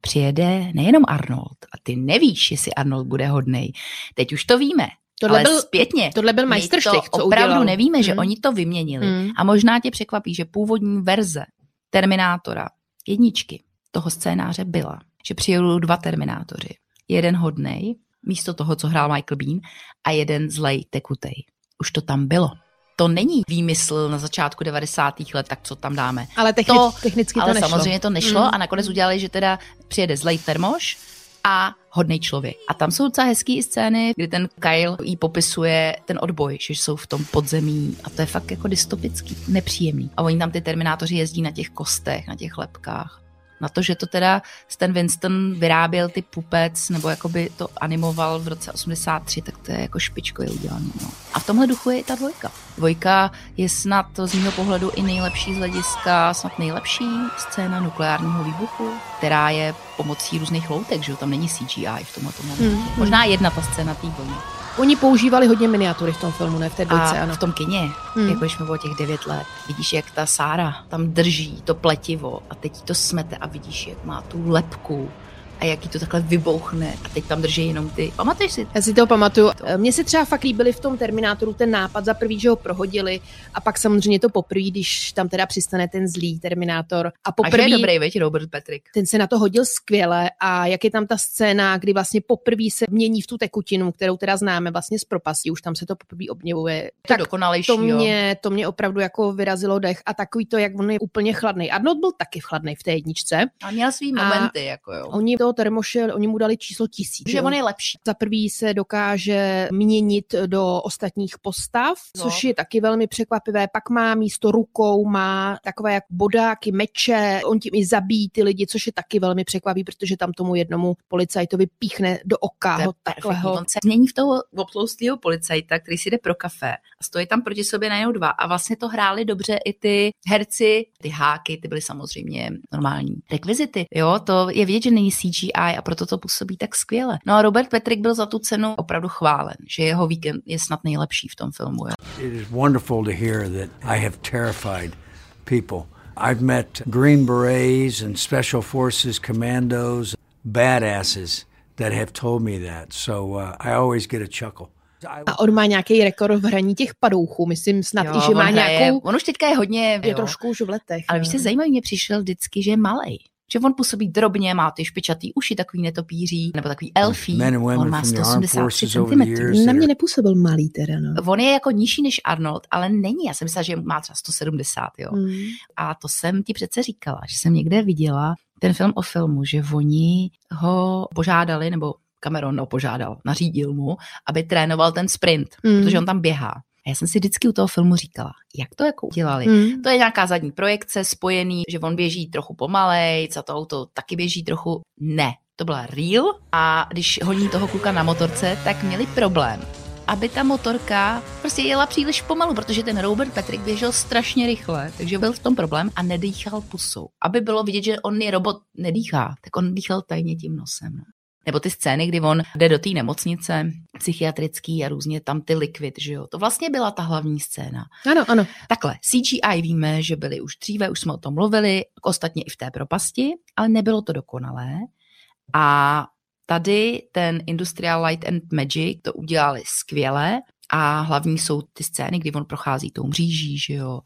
přijede nejenom Arnold a ty nevíš, jestli Arnold bude hodnej. Teď už to víme. Tohle ale byl, zpětně. Tohle byl majstrštych, co opravdu udělal. nevíme, že mm. oni to vyměnili. Mm. A možná tě překvapí, že původní verze Terminátora jedničky toho scénáře byla, že přijedou dva Terminátoři. Jeden hodnej, místo toho, co hrál Michael Bean, a jeden zlej tekutej. Už to tam bylo. To není výmysl na začátku 90. let, tak co tam dáme. Ale technic, to, technicky to ale nešlo. samozřejmě to nešlo mm. a nakonec udělali, že teda přijede zlej termoš a hodný člověk. A tam jsou docela hezký scény, kdy ten Kyle jí popisuje ten odboj, že jsou v tom podzemí a to je fakt jako dystopický, nepříjemný. A oni tam ty terminátoři jezdí na těch kostech, na těch lepkách na to, že to teda Stan Winston vyráběl ty pupec, nebo jakoby to animoval v roce 83, tak to je jako špičkově udělané. No. A v tomhle duchu je i ta dvojka. Dvojka je snad z mého pohledu i nejlepší z hlediska, snad nejlepší scéna nukleárního výbuchu, která je pomocí různých loutek, že jo, tam není CGI v tomhle tomu. Hmm. Možná jedna ta scéna té vlny. Oni používali hodně miniatury v tom filmu, ne v té dvojce, a ano. v tom kině, hmm. jako když mi bylo těch devět let, vidíš, jak ta Sára tam drží to pletivo a teď to smete a vidíš, jak má tu lepku a jaký to takhle vybouchne a teď tam drží jenom ty. Pamatuješ si? Já si to pamatuju. Mně se třeba fakt líbily v tom Terminátoru ten nápad za prvý, že ho prohodili a pak samozřejmě to poprvé, když tam teda přistane ten zlý Terminátor. A poprvé. A je dobrý, veď, Robert Patrick. Ten se na to hodil skvěle a jak je tam ta scéna, kdy vlastně poprvé se mění v tu tekutinu, kterou teda známe vlastně z propastí, už tam se to poprvé obněvuje. To tak dokonalejší, to mě, to mě opravdu jako vyrazilo dech a takový to, jak on je úplně chladný. Arnold byl taky chladný v té jedničce. A měl svý momenty, a jako jo. Oni to toho termoše, oni mu dali číslo tisíc. Že on je lepší. Za prvý se dokáže měnit do ostatních postav, no. což je taky velmi překvapivé. Pak má místo rukou, má takové jak bodáky, meče, on tím i zabíjí ty lidi, což je taky velmi překvapivý, protože tam tomu jednomu policajtovi píchne do oka. To takového. On se změní v toho obtloustlého policajta, který si jde pro kafe a stojí tam proti sobě najednou dva a vlastně to hráli dobře i ty herci, ty háky, ty byly samozřejmě normální rekvizity. Jo, to je vidět, že není CGI a proto to působí tak skvěle. No a Robert Patrick byl za tu cenu opravdu chválen, že jeho víkend je snad nejlepší v tom filmu. Jo. It is wonderful to hear that I have terrified people. I've met Green Berets and Special Forces commandos, badasses that have told me that. So uh, I always get a chuckle. A on má nějaký rekord v hraní těch padouchů, myslím snad jo, i, že má hraje, nějakou... On už teďka je hodně... Je jo. trošku už v letech. Ale víš, se zajímavý mě přišel vždycky, že je malej že on působí drobně, má ty špičatý uši, takový netopíří, nebo takový elfí. On má 183 cm. Na mě nepůsobil malý teda, no. On je jako nižší než Arnold, ale není. Já jsem myslela, že má třeba 170, jo. Mm. A to jsem ti přece říkala, že jsem někde viděla ten film o filmu, že oni ho požádali, nebo Cameron ho požádal, nařídil mu, aby trénoval ten sprint, mm. protože on tam běhá. A já jsem si vždycky u toho filmu říkala, jak to jako udělali. Mm. To je nějaká zadní projekce spojený, že on běží trochu pomalej, za to auto taky běží trochu. Ne, to byla real a když honí toho kluka na motorce, tak měli problém aby ta motorka prostě jela příliš pomalu, protože ten Robert Patrick běžel strašně rychle, takže byl v tom problém a nedýchal pusou. Aby bylo vidět, že on je robot, nedýchá, tak on dýchal tajně tím nosem. Nebo ty scény, kdy on jde do té nemocnice psychiatrický a různě tam ty likvid, že jo. To vlastně byla ta hlavní scéna. Ano, ano. Takhle, CGI víme, že byly už dříve, už jsme o tom mluvili, ostatně i v té propasti, ale nebylo to dokonalé. A tady ten Industrial Light and Magic to udělali skvěle a hlavní jsou ty scény, kdy on prochází tou mříží, že jo,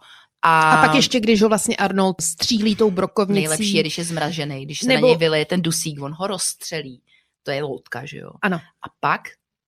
a, a pak ještě, když ho vlastně Arnold střílí tou brokovnicí. Nejlepší je, když je zmražený, když se Nebo... na něj vyleje ten dusík, on ho rozstřelí to je loutka, že jo. Ano. A pak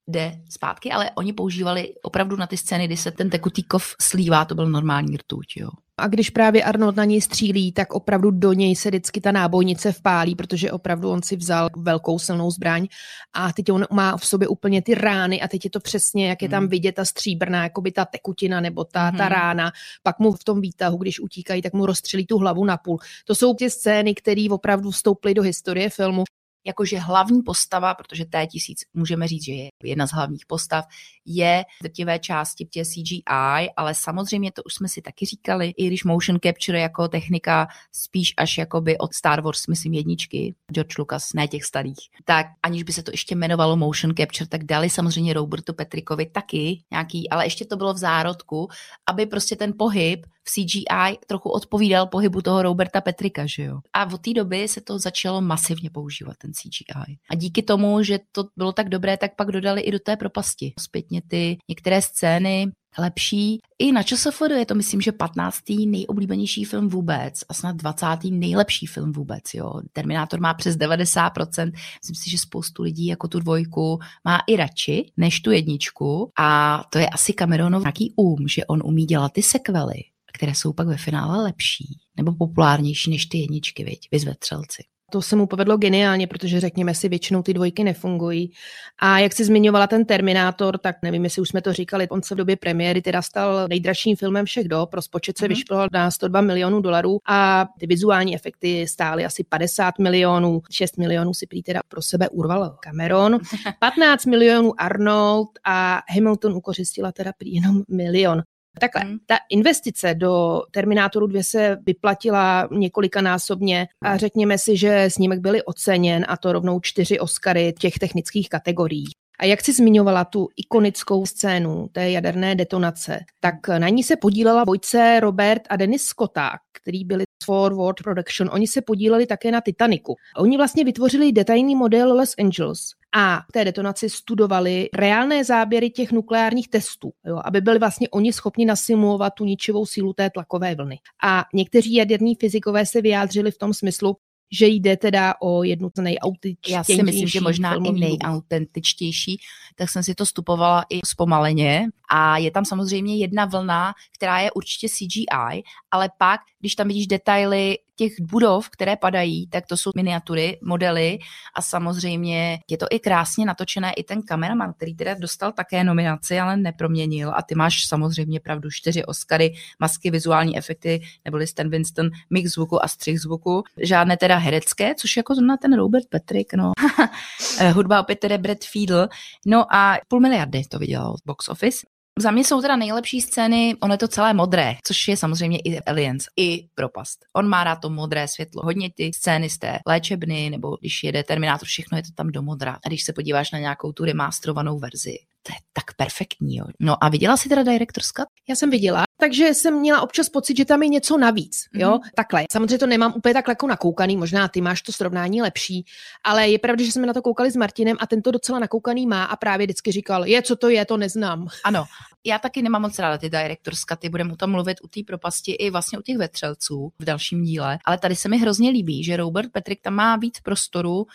jde zpátky, ale oni používali opravdu na ty scény, kdy se ten tekutý kov slívá, to byl normální rtuť, jo. A když právě Arnold na něj střílí, tak opravdu do něj se vždycky ta nábojnice vpálí, protože opravdu on si vzal velkou silnou zbraň a teď on má v sobě úplně ty rány a teď je to přesně, jak je tam hmm. vidět ta stříbrná, jako by ta tekutina nebo ta, ta hmm. rána. Pak mu v tom výtahu, když utíkají, tak mu rozstřelí tu hlavu na půl. To jsou ty scény, které opravdu vstoupily do historie filmu jakože hlavní postava, protože T1000 můžeme říct, že je jedna z hlavních postav, je v drtivé části tě CGI, ale samozřejmě to už jsme si taky říkali, i když motion capture jako technika spíš až jakoby od Star Wars, myslím jedničky, George Lucas, ne těch starých, tak aniž by se to ještě jmenovalo motion capture, tak dali samozřejmě Robertu Petrikovi taky nějaký, ale ještě to bylo v zárodku, aby prostě ten pohyb v CGI trochu odpovídal pohybu toho Roberta Petrika, že jo. A od té doby se to začalo masivně používat, ten CGI. A díky tomu, že to bylo tak dobré, tak pak dodali i do té propasti. Zpětně ty některé scény lepší. I na ČSFD je to, myslím, že 15. nejoblíbenější film vůbec a snad 20. nejlepší film vůbec. Jo. Terminátor má přes 90%. Myslím si, že spoustu lidí jako tu dvojku má i radši než tu jedničku. A to je asi Cameronov nějaký um, že on umí dělat ty sekvely které jsou pak ve finále lepší nebo populárnější než ty jedničky, viď? Vyzve střelci. To se mu povedlo geniálně, protože řekněme si, většinou ty dvojky nefungují. A jak si zmiňovala ten Terminátor, tak nevím, jestli už jsme to říkali, on se v době premiéry teda stal nejdražším filmem všech dob, rozpočet se mm-hmm. vyšplhal na 102 milionů dolarů a ty vizuální efekty stály asi 50 milionů, 6 milionů si prý teda pro sebe urval Cameron, [laughs] 15 milionů Arnold a Hamilton ukořistila teda prý jenom milion. Takhle, hmm. ta investice do Terminátoru 2 se vyplatila několikanásobně a řekněme si, že snímek byly oceněn a to rovnou čtyři Oscary těch technických kategorií. A jak si zmiňovala tu ikonickou scénu té jaderné detonace, tak na ní se podílela vojce Robert a Dennis Scotta, který byli Forward Production. Oni se podíleli také na Titaniku. Oni vlastně vytvořili detailní model Los Angeles a v té detonaci studovali reálné záběry těch nukleárních testů, jo, aby byli vlastně oni schopni nasimulovat tu ničivou sílu té tlakové vlny. A někteří jaderní fyzikové se vyjádřili v tom smyslu, že jde teda o jednu z nejautentičtějších. Já si myslím, že možná i nejautentičtější, tak jsem si to stupovala i zpomaleně a je tam samozřejmě jedna vlna, která je určitě CGI, ale pak, když tam vidíš detaily těch budov, které padají, tak to jsou miniatury, modely a samozřejmě je to i krásně natočené i ten kameraman, který teda dostal také nominaci, ale neproměnil a ty máš samozřejmě pravdu, čtyři Oscary, masky, vizuální efekty, neboli Stan Winston, mix zvuku a střih zvuku, žádné teda herecké, což jako zrovna ten Robert Patrick, no. [laughs] Hudba opět teda Brad Fiedel, no a půl miliardy to vydělal box office. Za mě jsou teda nejlepší scény, ono je to celé modré, což je samozřejmě i Aliens, i propast. On má rád to modré světlo. Hodně ty scény z té léčebny, nebo když jede Terminátor, všechno je to tam do modra. A když se podíváš na nějakou tu remasterovanou verzi, to je tak perfektní. Jo. No a viděla jsi teda Director's Cut? Já jsem viděla, takže jsem měla občas pocit, že tam je něco navíc. Jo, mm-hmm. takhle. Samozřejmě to nemám úplně tak jako nakoukaný, možná ty máš to srovnání lepší, ale je pravda, že jsme na to koukali s Martinem a ten to docela nakoukaný má a právě vždycky říkal, je, co to je, to neznám. [laughs] Ano, já taky nemám moc ráda ty director's cuty, budeme o tom mluvit u té propasti i vlastně u těch vetřelců v dalším díle, ale tady se mi hrozně líbí, že Robert Patrick tam má víc prostoru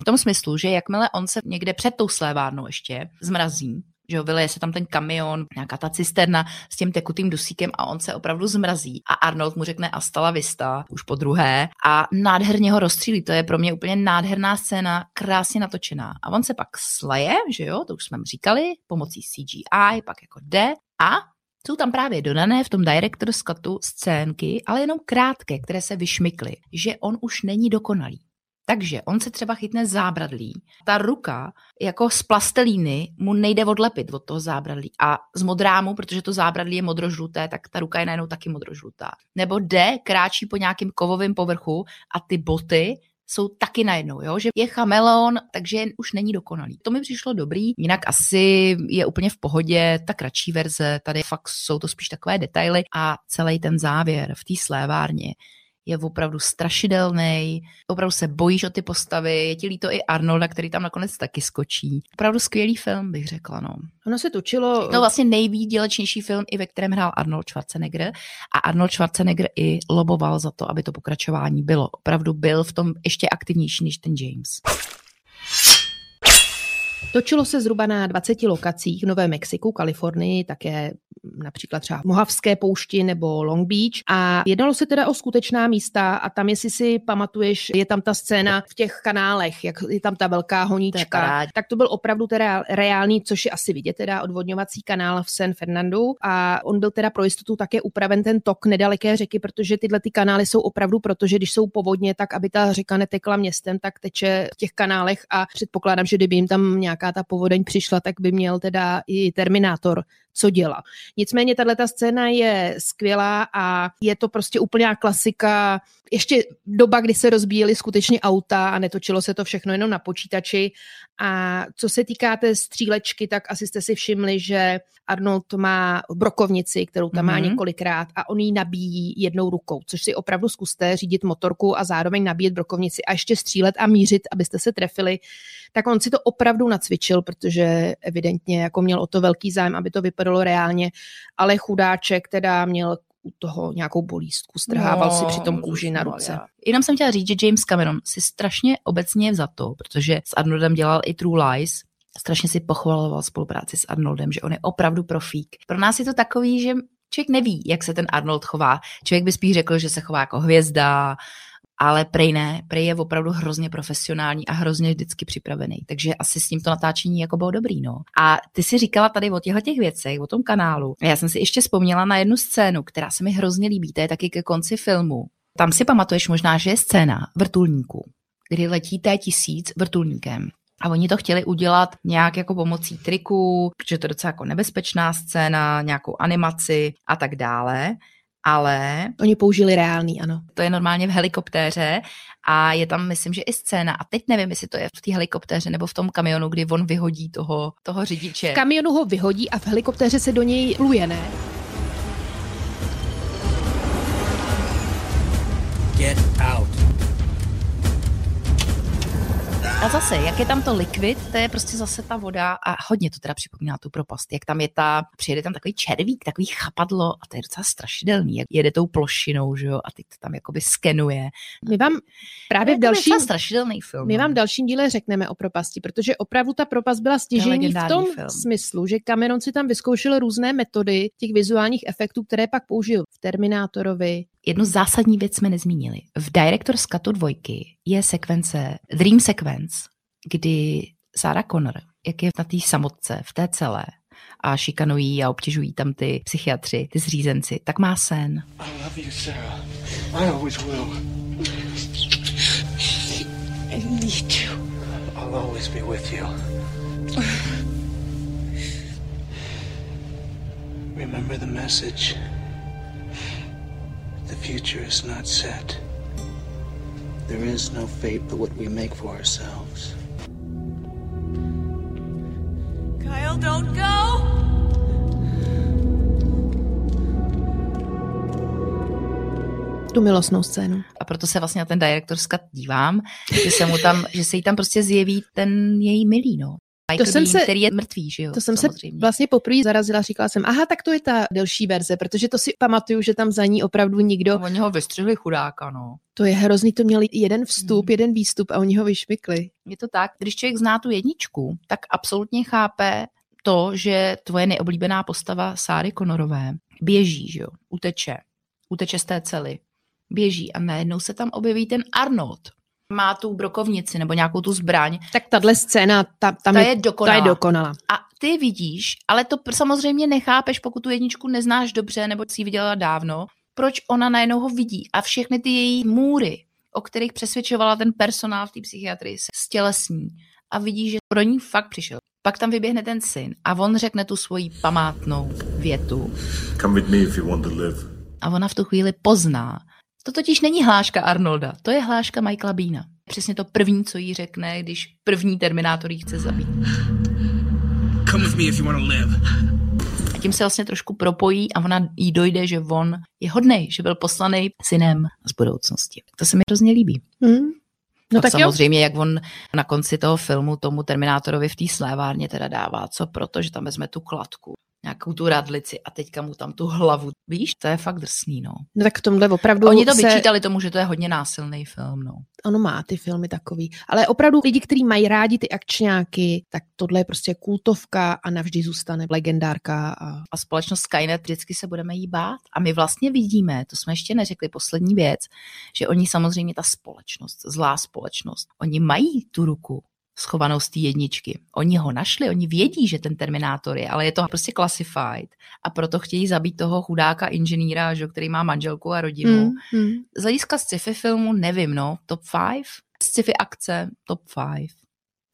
v tom smyslu, že jakmile on se někde před tou slévárnou ještě zmrazí, že jo, vyleje se tam ten kamion, nějaká ta cisterna s tím tekutým dusíkem a on se opravdu zmrazí. A Arnold mu řekne Astala vista, už po druhé, a nádherně ho rozstřílí. To je pro mě úplně nádherná scéna, krásně natočená. A on se pak sleje, že jo, to už jsme říkali, pomocí CGI, pak jako jde a jsou tam právě dodané v tom director's cutu scénky, ale jenom krátké, které se vyšmykly, že on už není dokonalý. Takže on se třeba chytne zábradlí. Ta ruka jako z plastelíny mu nejde odlepit od toho zábradlí. A z modrámu, protože to zábradlí je modrožluté, tak ta ruka je najednou taky modrožlutá. Nebo jde, kráčí po nějakém kovovém povrchu a ty boty jsou taky najednou, jo? že je chameleon, takže už není dokonalý. To mi přišlo dobrý, jinak asi je úplně v pohodě ta kratší verze, tady fakt jsou to spíš takové detaily a celý ten závěr v té slévárně je opravdu strašidelný, opravdu se bojíš o ty postavy, je ti líto i Arnolda, který tam nakonec taky skočí. Opravdu skvělý film, bych řekla, no. Ono se točilo... To vlastně nejvýdělečnější film, i ve kterém hrál Arnold Schwarzenegger a Arnold Schwarzenegger i loboval za to, aby to pokračování bylo. Opravdu byl v tom ještě aktivnější než ten James. Točilo se zhruba na 20 lokacích v Novém Mexiku, Kalifornii, také například třeba v Mohavské poušti nebo Long Beach. A jednalo se teda o skutečná místa a tam, jestli si pamatuješ, je tam ta scéna v těch kanálech, jak je tam ta velká honička, to tak to byl opravdu teda reálný, což je asi vidět teda odvodňovací kanál v San Fernando a on byl teda pro jistotu také upraven ten tok nedaleké řeky, protože tyhle ty kanály jsou opravdu, protože když jsou povodně, tak aby ta řeka netekla městem, tak teče v těch kanálech a předpokládám, že kdyby jim tam nějaká ta povodeň přišla, tak by měl teda i Terminátor co dělá. Nicméně tahle scéna je skvělá a je to prostě úplná klasika. Ještě doba, kdy se rozbíjely skutečně auta a netočilo se to všechno jenom na počítači. A co se týká té střílečky, tak asi jste si všimli, že Arnold má brokovnici, kterou tam mm-hmm. má mhm. několikrát a on ji nabíjí jednou rukou, což si opravdu zkuste řídit motorku a zároveň nabíjet brokovnici a ještě střílet a mířit, abyste se trefili. Tak on si to opravdu nacvičil, protože evidentně jako měl o to velký zájem, aby to vypadalo reálně, ale chudáček teda měl u toho nějakou bolístku, strhával no, si při tom kůži na ruce. Jenom jsem chtěla říct, že James Cameron si strašně obecně za to, protože s Arnoldem dělal i True Lies, strašně si pochvaloval spolupráci s Arnoldem, že on je opravdu profík. Pro nás je to takový, že člověk neví, jak se ten Arnold chová. Člověk by spíš řekl, že se chová jako hvězda, ale prej ne, prej je opravdu hrozně profesionální a hrozně vždycky připravený. Takže asi s tímto natáčení jako bylo dobrý, no. A ty si říkala tady o těchto těch věcech, o tom kanálu. Já jsem si ještě vzpomněla na jednu scénu, která se mi hrozně líbí, to je taky ke konci filmu. Tam si pamatuješ možná, že je scéna vrtulníku, kdy letí té tisíc vrtulníkem. A oni to chtěli udělat nějak jako pomocí triku, protože to je docela jako nebezpečná scéna, nějakou animaci a tak dále ale... Oni použili reálný, ano. To je normálně v helikoptéře a je tam, myslím, že i scéna. A teď nevím, jestli to je v té helikoptéře nebo v tom kamionu, kdy on vyhodí toho, toho řidiče. V kamionu ho vyhodí a v helikoptéře se do něj pluje, ne? Get out. A zase, jak je tam to likvid, to je prostě zase ta voda a hodně to teda připomíná tu propast. Jak tam je ta, přijede tam takový červík, takový chapadlo a to je docela strašidelný, jak jede tou plošinou, že jo, a teď to tam jakoby skenuje. My vám právě v dalším, strašidelný film. My no. vám v dalším díle řekneme o propasti, protože opravdu ta propast byla stěžení v tom film. smyslu, že Cameron si tam vyzkoušel různé metody těch vizuálních efektů, které pak použil v Terminátorovi, jednu zásadní věc jsme nezmínili. V Director's Cutu dvojky je sekvence, Dream Sequence, kdy Sarah Connor, jak je na té samotce, v té celé, a šikanují a obtěžují tam ty psychiatři, ty zřízenci, tak má sen. I love you, Sarah. I always will. I need you. I'll always be with you. Remember the message. The future is not set. There is no fate but what we make for ourselves. Kyle, don't go! tu milostnou scénu. A proto se vlastně na ten direktorska dívám, že se mu tam, že se jí tam prostě zjeví ten její milý, no. Michael to jsem Bean, se, který je mrtvý, že jo? To jsem samozřejmě. se vlastně poprvé zarazila, říkala jsem, aha, tak to je ta delší verze, protože to si pamatuju, že tam za ní opravdu nikdo... Oni ho vystřihli chudáka, no. To je hrozný, to měli jeden vstup, hmm. jeden výstup a oni ho vyšvikli. Je to tak, když člověk zná tu jedničku, tak absolutně chápe to, že tvoje neoblíbená postava Sáry Konorové běží, že jo, uteče, uteče z té cely, běží a najednou se tam objeví ten Arnold. Má tu brokovnici nebo nějakou tu zbraň. Tak tahle scéna, ta, tam ta je, je, dokonalá. ta je dokonalá. A ty vidíš, ale to samozřejmě nechápeš, pokud tu jedničku neznáš dobře nebo si ji viděla dávno, proč ona najednou ho vidí a všechny ty její můry, o kterých přesvědčovala ten personál v té psychiatrii, se stělesní a vidí, že pro ní fakt přišel. Pak tam vyběhne ten syn a on řekne tu svoji památnou větu. Come with me if you want to live. A ona v tu chvíli pozná, to totiž není hláška Arnolda, to je hláška Michaela Beana. Přesně to první, co jí řekne, když první Terminátor jí chce zabít. Come with me if you want to live. A tím se vlastně trošku propojí a ona jí dojde, že on je hodnej, že byl poslaný synem z budoucnosti. To se mi hrozně líbí. Mm. No tak samozřejmě, jo. jak on na konci toho filmu tomu Terminátorovi v té slévárně teda dává, co proto, že tam vezme tu kladku nějakou tu radlici a teďka mu tam tu hlavu. Víš, to je fakt drsný, no. No tak v tomhle opravdu Oni to se... vyčítali tomu, že to je hodně násilný film, no. Ono má ty filmy takový. Ale opravdu lidi, kteří mají rádi ty akčňáky, tak tohle je prostě kultovka a navždy zůstane legendárka. A, a společnost Skynet vždycky se budeme jí bát. A my vlastně vidíme, to jsme ještě neřekli, poslední věc, že oni samozřejmě ta společnost, zlá společnost, oni mají tu ruku schovanou z té jedničky. Oni ho našli, oni vědí, že ten Terminátor je, ale je to prostě classified a proto chtějí zabít toho chudáka inženýra, že, který má manželku a rodinu. Mm, mm. Z hlediska sci-fi filmu nevím, no, top 5, sci-fi akce, top 5.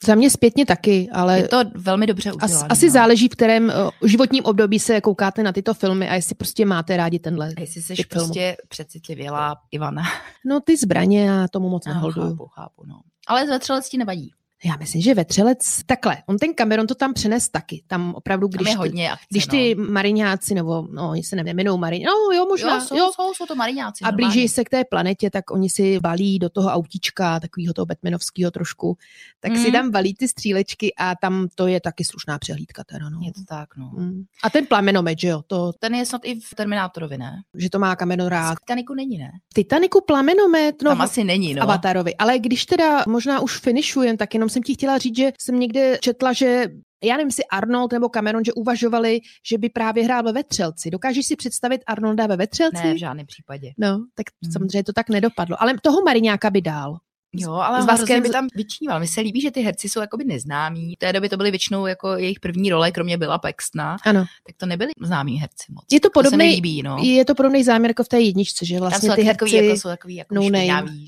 Za mě zpětně taky, ale... Je to velmi dobře udělané. Asi, asi no. záleží, v kterém uh, životním období se koukáte na tyto filmy a jestli prostě máte rádi tenhle A jestli jsi prostě přecitlivěla Ivana. No ty zbraně a tomu moc neholduju. Chápu, chápu, no. Ale zvetřelec ti nevadí. Já myslím, že vetřelec, takhle, on ten Cameron to tam přenes taky. Tam opravdu, když, tam hodně akce, když ty no. mariňáci, nebo no, oni se nemenou mariňáci, no jo, možná. Jo, jsou, jo. jsou, jsou to mariňáci. A blíží se k té planetě, tak oni si balí do toho autíčka, takového toho Batmanovského trošku, tak mm. si mhm. tam balí ty střílečky a tam to je taky slušná přehlídka teda, no. Je to tak, no. Mm. A ten plamenomet, že jo? To... Ten je snad i v Terminátorovi, ne? Že to má Cameron rád. V Titaniku není, ne? V Titaniku plamenomet, no. Tam asi není, no. Avatarovi. Ale když teda možná už finišujem, tak jenom jsem ti chtěla říct, že jsem někde četla, že já nevím, si Arnold nebo Cameron, že uvažovali, že by právě hrál ve vetřelci. Dokážeš si představit Arnolda ve vetřelci? Ne, v žádném případě. No, tak hmm. samozřejmě to tak nedopadlo. Ale toho Mariňáka by dál. Jo, ale vlastně by tam vyčníval. Mně se líbí, že ty herci jsou jakoby neznámí. V té době to byly většinou jako jejich první role, kromě byla Pexna. Ano. Tak to nebyli známí herci moc. Je to podobný, to líbí, no. je to podobný záměr jako v té jedničce, že vlastně tam jsou ty herci takový, jako, jsou takový jako no,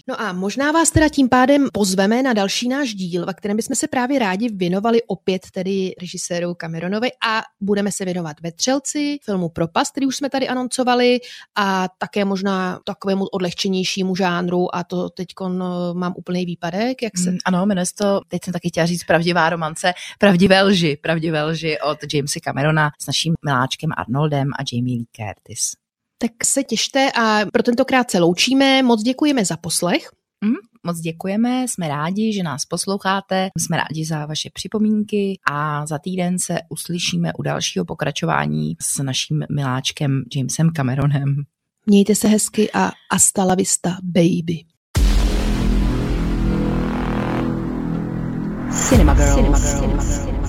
no a možná vás teda tím pádem pozveme na další náš díl, ve kterém bychom se právě rádi věnovali opět tedy režiséru Cameronovi a budeme se věnovat Vetřelci, filmu Propast, který už jsme tady anoncovali a také možná takovému odlehčenějšímu žánru a to teď mám úplný výpadek jak se... Mm, ano, jmenuje se to, teď jsem taky chtěla říct pravdivá romance, pravdivé lži, pravdivé lži od Jamesa Camerona s naším miláčkem Arnoldem a Jamie Lee Curtis. Tak se těšte a pro tentokrát se loučíme. Moc děkujeme za poslech. Mm, moc děkujeme, jsme rádi, že nás posloucháte, jsme rádi za vaše připomínky a za týden se uslyšíme u dalšího pokračování s naším miláčkem Jamesem Cameronem. Mějte se hezky a hasta la vista, baby. Cinema Girls. Cinema Girls. Cinema Girls.